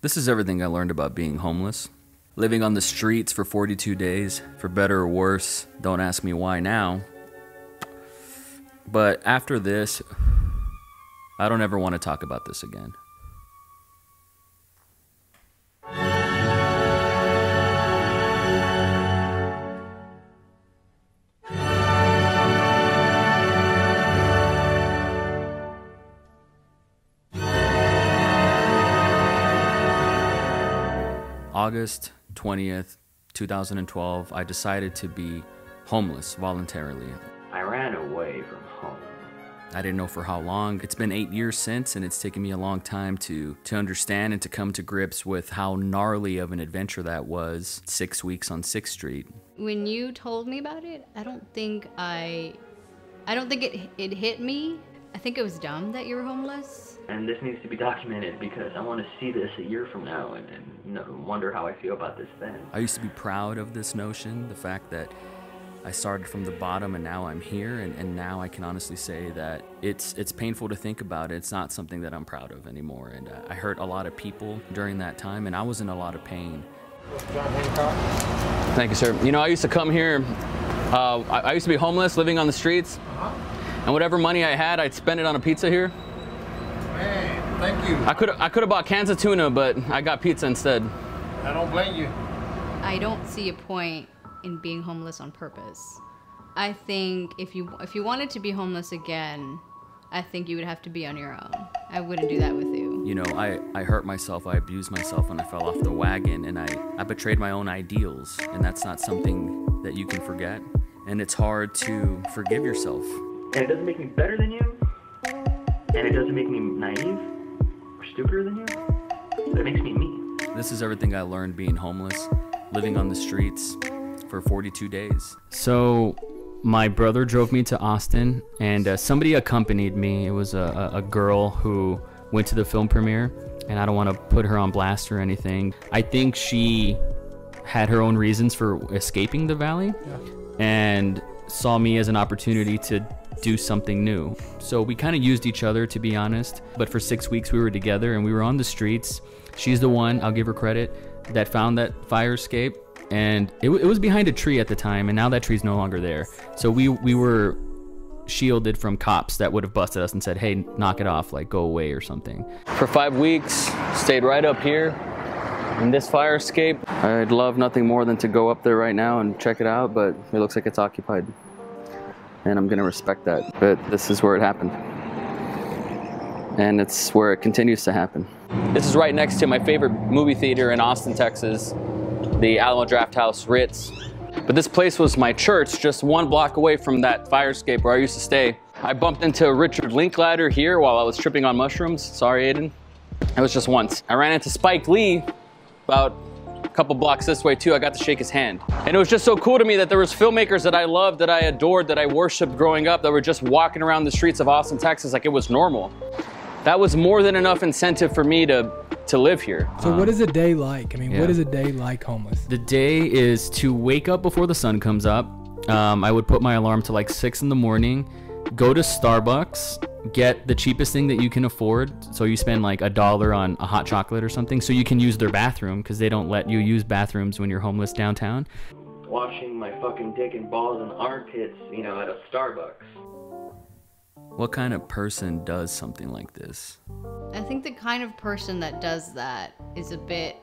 This is everything I learned about being homeless. Living on the streets for 42 days, for better or worse, don't ask me why now. But after this, I don't ever want to talk about this again. August 20th, 2012, I decided to be homeless voluntarily. I ran away from home. I didn't know for how long. It's been eight years since, and it's taken me a long time to to understand and to come to grips with how gnarly of an adventure that was. Six weeks on Sixth Street. When you told me about it, I don't think I, I don't think it it hit me. I think it was dumb that you were homeless. And this needs to be documented because I want to see this a year from now and, and wonder how I feel about this then. I used to be proud of this notion, the fact that I started from the bottom and now I'm here and, and now I can honestly say that it's it's painful to think about. It's not something that I'm proud of anymore. And uh, I hurt a lot of people during that time and I was in a lot of pain. Thank you, sir. You know, I used to come here, uh, I, I used to be homeless, living on the streets. And whatever money I had, I'd spend it on a pizza here. Man, thank you. I could I could have bought cans of tuna, but I got pizza instead. I don't blame you. I don't see a point in being homeless on purpose. I think if you if you wanted to be homeless again, I think you would have to be on your own. I wouldn't do that with you. You know, I, I hurt myself, I abused myself when I fell off the wagon, and I, I betrayed my own ideals, and that's not something that you can forget. And it's hard to forgive yourself. And it doesn't make me better than you, and it doesn't make me naive or stupider than you, but it makes me me. This is everything I learned being homeless, living on the streets for 42 days. So, my brother drove me to Austin, and uh, somebody accompanied me. It was a, a, a girl who went to the film premiere, and I don't want to put her on blast or anything. I think she had her own reasons for escaping the valley and saw me as an opportunity to do something new. So we kind of used each other, to be honest. But for six weeks, we were together and we were on the streets. She's the one, I'll give her credit, that found that fire escape. And it, it was behind a tree at the time, and now that tree's no longer there. So we, we were shielded from cops that would have busted us and said, hey, knock it off, like go away or something. For five weeks, stayed right up here in this fire escape. I'd love nothing more than to go up there right now and check it out, but it looks like it's occupied. And I'm gonna respect that. But this is where it happened. And it's where it continues to happen. This is right next to my favorite movie theater in Austin, Texas, the Alamo Drafthouse Ritz. But this place was my church, just one block away from that fire escape where I used to stay. I bumped into Richard Linklater here while I was tripping on mushrooms. Sorry, Aiden. It was just once. I ran into Spike Lee about a couple blocks this way too. I got to shake his hand. And it was just so cool to me that there was filmmakers that I loved, that I adored, that I worshiped growing up that were just walking around the streets of Austin, Texas like it was normal. That was more than enough incentive for me to to live here. So what is a day like? I mean, yeah. what is a day like homeless? The day is to wake up before the sun comes up. Um, I would put my alarm to like six in the morning, go to Starbucks, get the cheapest thing that you can afford. So you spend like a dollar on a hot chocolate or something, so you can use their bathroom because they don't let you use bathrooms when you're homeless downtown. Washing my fucking dick and balls and armpits, you know, at a Starbucks. What kind of person does something like this? I think the kind of person that does that is a bit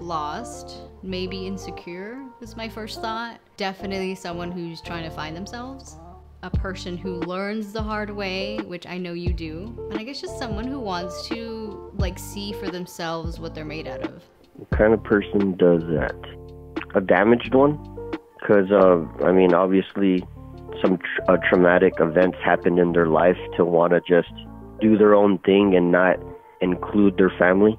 lost, maybe insecure, was my first thought. Definitely someone who's trying to find themselves. A person who learns the hard way, which I know you do. And I guess just someone who wants to like see for themselves what they're made out of. What kind of person does that? A damaged one? Because, uh, I mean, obviously, some tr- uh, traumatic events happened in their life to want to just do their own thing and not include their family.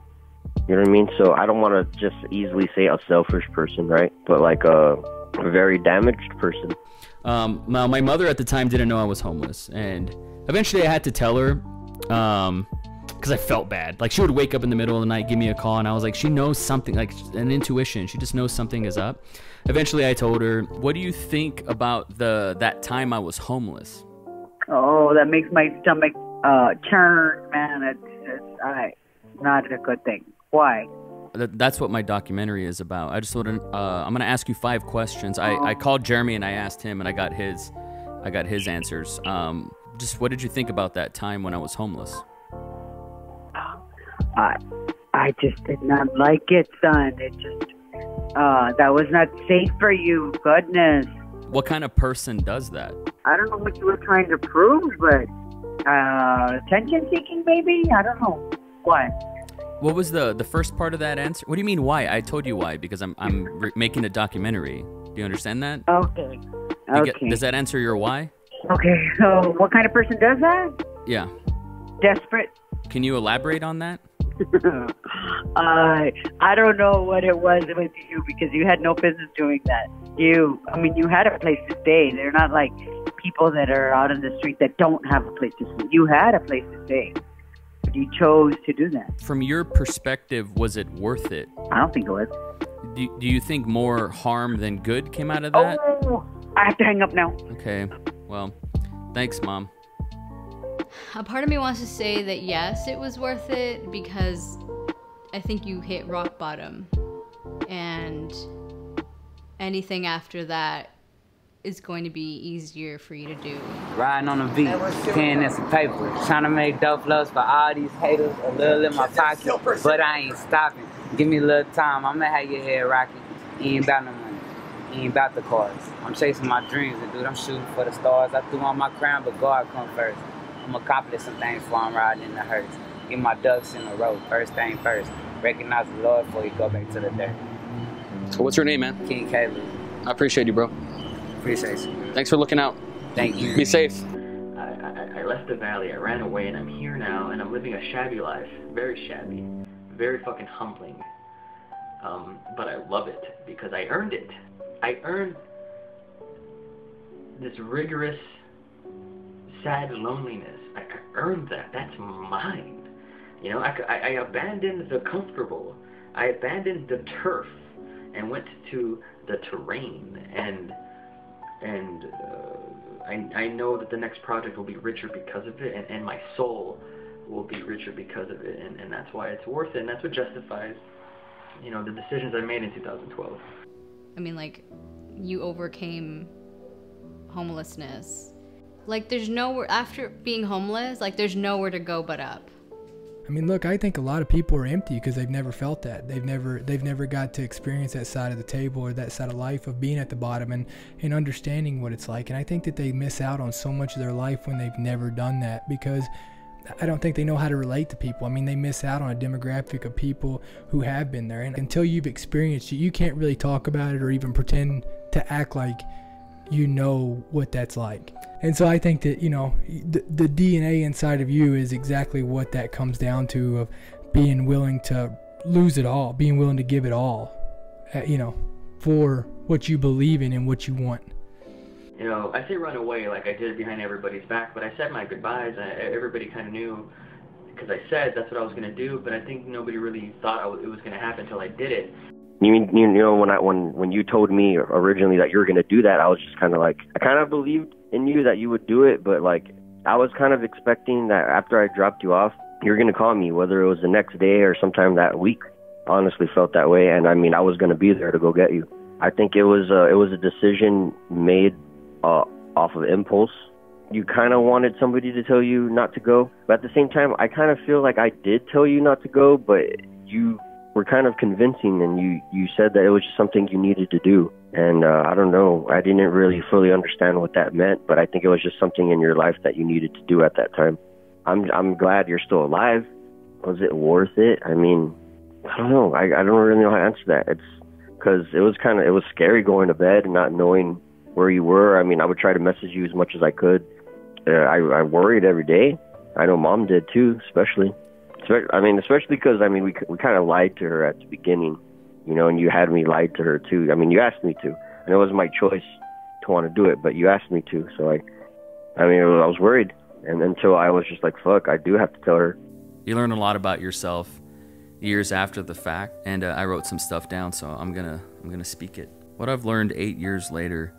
You know what I mean? So I don't want to just easily say a selfish person, right? But like a, a very damaged person. Um, now, my mother at the time didn't know I was homeless, and eventually I had to tell her because I felt bad. Like she would wake up in the middle of the night, give me a call, and I was like, she knows something, like an intuition. She just knows something is up. Eventually, I told her, "What do you think about the that time I was homeless?" Oh, that makes my stomach uh, man. It's, it's I, not a good thing. Why? Th- That's what my documentary is about. I just want to. Uh, I'm gonna ask you five questions. I, I called Jeremy and I asked him, and I got his, I got his answers. Um, just what did you think about that time when I was homeless? I I just did not like it, son. It just uh that was not safe for you. Goodness. What kind of person does that? I don't know what you were trying to prove, but uh attention seeking maybe? I don't know. Why? What was the the first part of that answer? What do you mean why? I told you why because I'm I'm re- making a documentary. Do you understand that? Okay. Okay. get- does that answer your why? Okay. So what kind of person does that? Yeah. Desperate? Can you elaborate on that? I uh, I don't know what it was with you because you had no business doing that. You, I mean, you had a place to stay. They're not like people that are out in the street that don't have a place to stay. You had a place to stay, you chose to do that. From your perspective, was it worth it? I don't think it was. Do, do you think more harm than good came out of that? Oh, I have to hang up now. Okay. Well, thanks, mom. A part of me wants to say that yes, it was worth it because I think you hit rock bottom. And anything after that is going to be easier for you to do. Riding on the beat, paying in some paper, trying to make dope flows for all these haters, a little in my pocket, but I ain't stopping. Give me a little time, I'ma have your head rocking. You ain't about no money, you ain't about the cars. I'm chasing my dreams, and dude, I'm shooting for the stars. I threw on my crown, but God come first. I'm accomplish some things before I'm riding in the hearse. Get my ducks in a row, first thing first. Recognize the Lord before you go back to the dirt. What's your name, man? King Caleb, I appreciate you, bro. Appreciate you. Thanks for looking out. Thank you. Be safe. I, I, I left the valley, I ran away, and I'm here now, and I'm living a shabby life. Very shabby. Very fucking humbling. Um, but I love it because I earned it. I earned this rigorous, sad loneliness. I, I earned that. That's mine. You know, I, I, I abandoned the comfortable. I abandoned the turf and went to the terrain and and uh, I, I know that the next project will be richer because of it, and, and my soul will be richer because of it, and, and that's why it's worth it, and that's what justifies, you know, the decisions I made in 2012. I mean, like, you overcame homelessness. Like, there's nowhere, after being homeless, like, there's nowhere to go but up. I mean, look, I think a lot of people are empty because they've never felt that. They've never they've never got to experience that side of the table or that side of life of being at the bottom and, and understanding what it's like. And I think that they miss out on so much of their life when they've never done that because I don't think they know how to relate to people. I mean, they miss out on a demographic of people who have been there. And until you've experienced it, you can't really talk about it or even pretend to act like you know what that's like. And so I think that, you know, the, the DNA inside of you is exactly what that comes down to of being willing to lose it all, being willing to give it all, uh, you know, for what you believe in and what you want. You know, I say run away like I did behind everybody's back, but I said my goodbyes. I, everybody kind of knew because I said that's what I was going to do, but I think nobody really thought it was going to happen until I did it. You mean you know when I when when you told me originally that you were gonna do that, I was just kind of like I kind of believed in you that you would do it, but like I was kind of expecting that after I dropped you off, you were gonna call me, whether it was the next day or sometime that week. Honestly, felt that way, and I mean I was gonna be there to go get you. I think it was uh, it was a decision made uh, off of impulse. You kind of wanted somebody to tell you not to go, but at the same time, I kind of feel like I did tell you not to go, but you were kind of convincing and you you said that it was just something you needed to do. And uh, i don't know. I didn't really fully understand what that meant but i think it was just something in your life that you needed to do at that time. I'm i'm glad you're still alive. Was it worth it? I mean i don't know. I i don't really know how to answer that. It's because it was kind of it was scary going to bed and not knowing where you were. I mean i would try to message you as much as i could. Uh, i i worried every day. I know mom did too especially. Espe- I mean, especially because I mean, we we kind of lied to her at the beginning, you know, and you had me lied to her too. I mean, you asked me to, and it was my choice to want to do it, but you asked me to, so I, I mean, I was worried, and until I was just like, fuck, I do have to tell her. You learn a lot about yourself years after the fact, and uh, I wrote some stuff down, so I'm gonna I'm gonna speak it. What I've learned eight years later,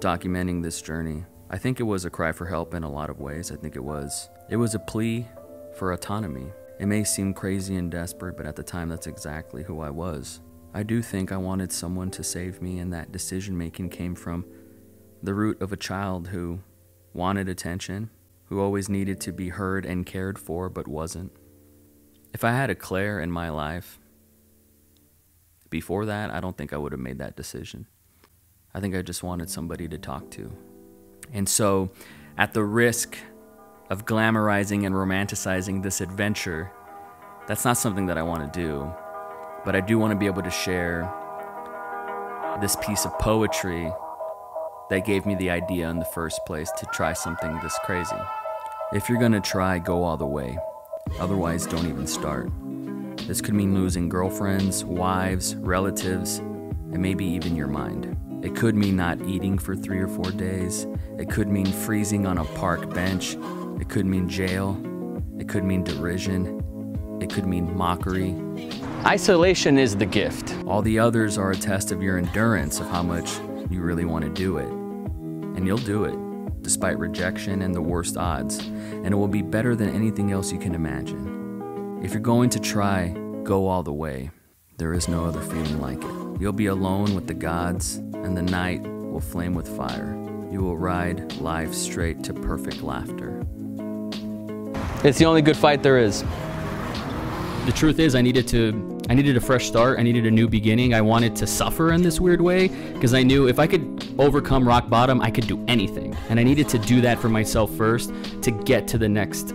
documenting this journey, I think it was a cry for help in a lot of ways. I think it was it was a plea for autonomy. It may seem crazy and desperate, but at the time, that's exactly who I was. I do think I wanted someone to save me, and that decision making came from the root of a child who wanted attention, who always needed to be heard and cared for, but wasn't. If I had a Claire in my life, before that, I don't think I would have made that decision. I think I just wanted somebody to talk to. And so, at the risk of glamorizing and romanticizing this adventure, that's not something that I want to do. But I do want to be able to share this piece of poetry that gave me the idea in the first place to try something this crazy. If you're gonna try, go all the way. Otherwise, don't even start. This could mean losing girlfriends, wives, relatives, and maybe even your mind. It could mean not eating for three or four days. It could mean freezing on a park bench. It could mean jail. It could mean derision. It could mean mockery. Isolation is the gift. All the others are a test of your endurance, of how much you really want to do it. And you'll do it, despite rejection and the worst odds. And it will be better than anything else you can imagine. If you're going to try, go all the way. There is no other feeling like it. You'll be alone with the gods, and the night will flame with fire. You will ride life straight to perfect laughter. It's the only good fight there is. The truth is, I needed to I needed a fresh start. I needed a new beginning. I wanted to suffer in this weird way because I knew if I could overcome rock bottom, I could do anything. And I needed to do that for myself first to get to the next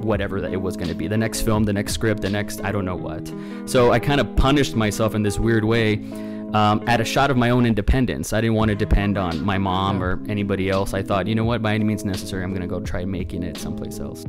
whatever that it was going to be the next film, the next script, the next I don't know what. So I kind of punished myself in this weird way um, at a shot of my own independence. I didn't want to depend on my mom or anybody else. I thought, you know what, by any means necessary, I'm going to go try making it someplace else.